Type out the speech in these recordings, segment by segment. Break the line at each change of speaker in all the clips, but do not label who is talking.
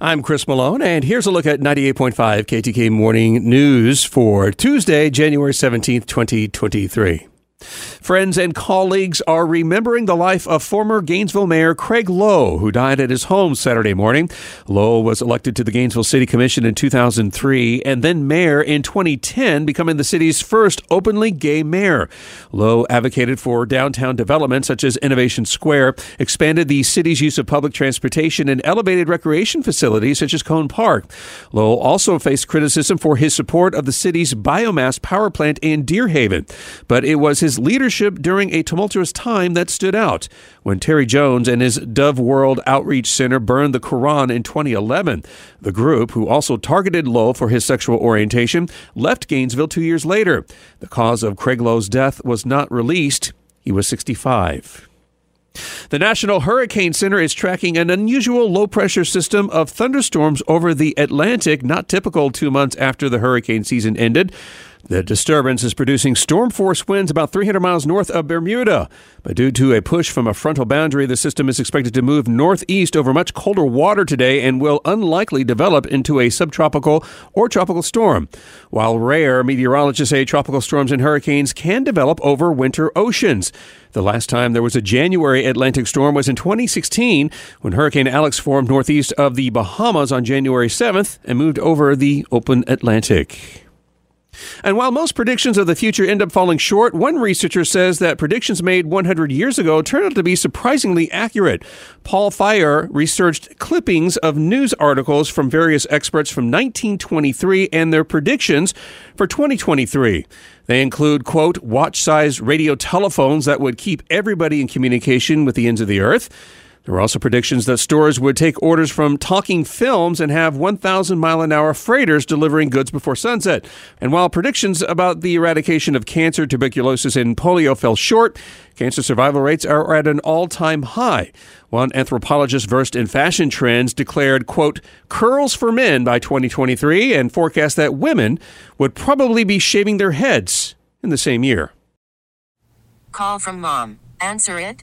I'm Chris Malone, and here's a look at 98.5 KTK Morning News for Tuesday, January 17th, 2023. Friends and colleagues are remembering the life of former Gainesville Mayor Craig Lowe, who died at his home Saturday morning. Lowe was elected to the Gainesville City Commission in 2003 and then mayor in 2010, becoming the city's first openly gay mayor. Lowe advocated for downtown development such as Innovation Square, expanded the city's use of public transportation, and elevated recreation facilities such as Cone Park. Lowe also faced criticism for his support of the city's biomass power plant in Deerhaven, but it was his leadership during a tumultuous time that stood out when Terry Jones and his Dove World Outreach Center burned the Quran in 2011. The group, who also targeted Lowe for his sexual orientation, left Gainesville two years later. The cause of Craig Lowe's death was not released. He was 65. The National Hurricane Center is tracking an unusual low pressure system of thunderstorms over the Atlantic, not typical two months after the hurricane season ended. The disturbance is producing storm force winds about 300 miles north of Bermuda. But due to a push from a frontal boundary, the system is expected to move northeast over much colder water today and will unlikely develop into a subtropical or tropical storm. While rare, meteorologists say tropical storms and hurricanes can develop over winter oceans. The last time there was a January Atlantic storm was in 2016 when Hurricane Alex formed northeast of the Bahamas on January 7th and moved over the open Atlantic. And while most predictions of the future end up falling short, one researcher says that predictions made 100 years ago turn out to be surprisingly accurate. Paul Fairie researched clippings of news articles from various experts from 1923 and their predictions for 2023. They include, quote, watch sized radio telephones that would keep everybody in communication with the ends of the earth there were also predictions that stores would take orders from talking films and have 1,000 mile an hour freighters delivering goods before sunset. And while predictions about the eradication of cancer, tuberculosis, and polio fell short, cancer survival rates are at an all time high. One anthropologist versed in fashion trends declared, quote, curls for men by 2023 and forecast that women would probably be shaving their heads in the same year.
Call from mom. Answer it.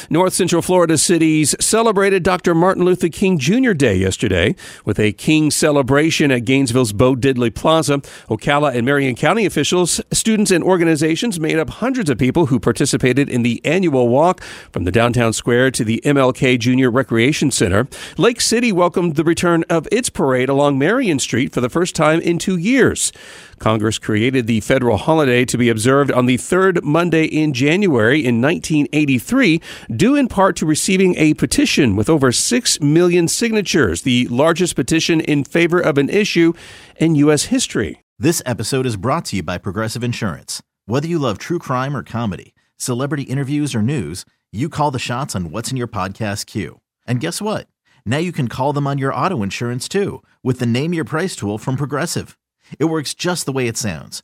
North Central Florida cities celebrated Dr. Martin Luther King Jr. Day yesterday with a King celebration at Gainesville's Bo Diddley Plaza. Ocala and Marion County officials, students, and organizations made up hundreds of people who participated in the annual walk from the downtown square to the MLK Jr. Recreation Center. Lake City welcomed the return of its parade along Marion Street for the first time in two years. Congress created the federal holiday to be observed on the third Monday in January in 1983, due in part to receiving a petition with over 6 million signatures, the largest petition in favor of an issue in U.S. history.
This episode is brought to you by Progressive Insurance. Whether you love true crime or comedy, celebrity interviews or news, you call the shots on what's in your podcast queue. And guess what? Now you can call them on your auto insurance too with the Name Your Price tool from Progressive. It works just the way it sounds.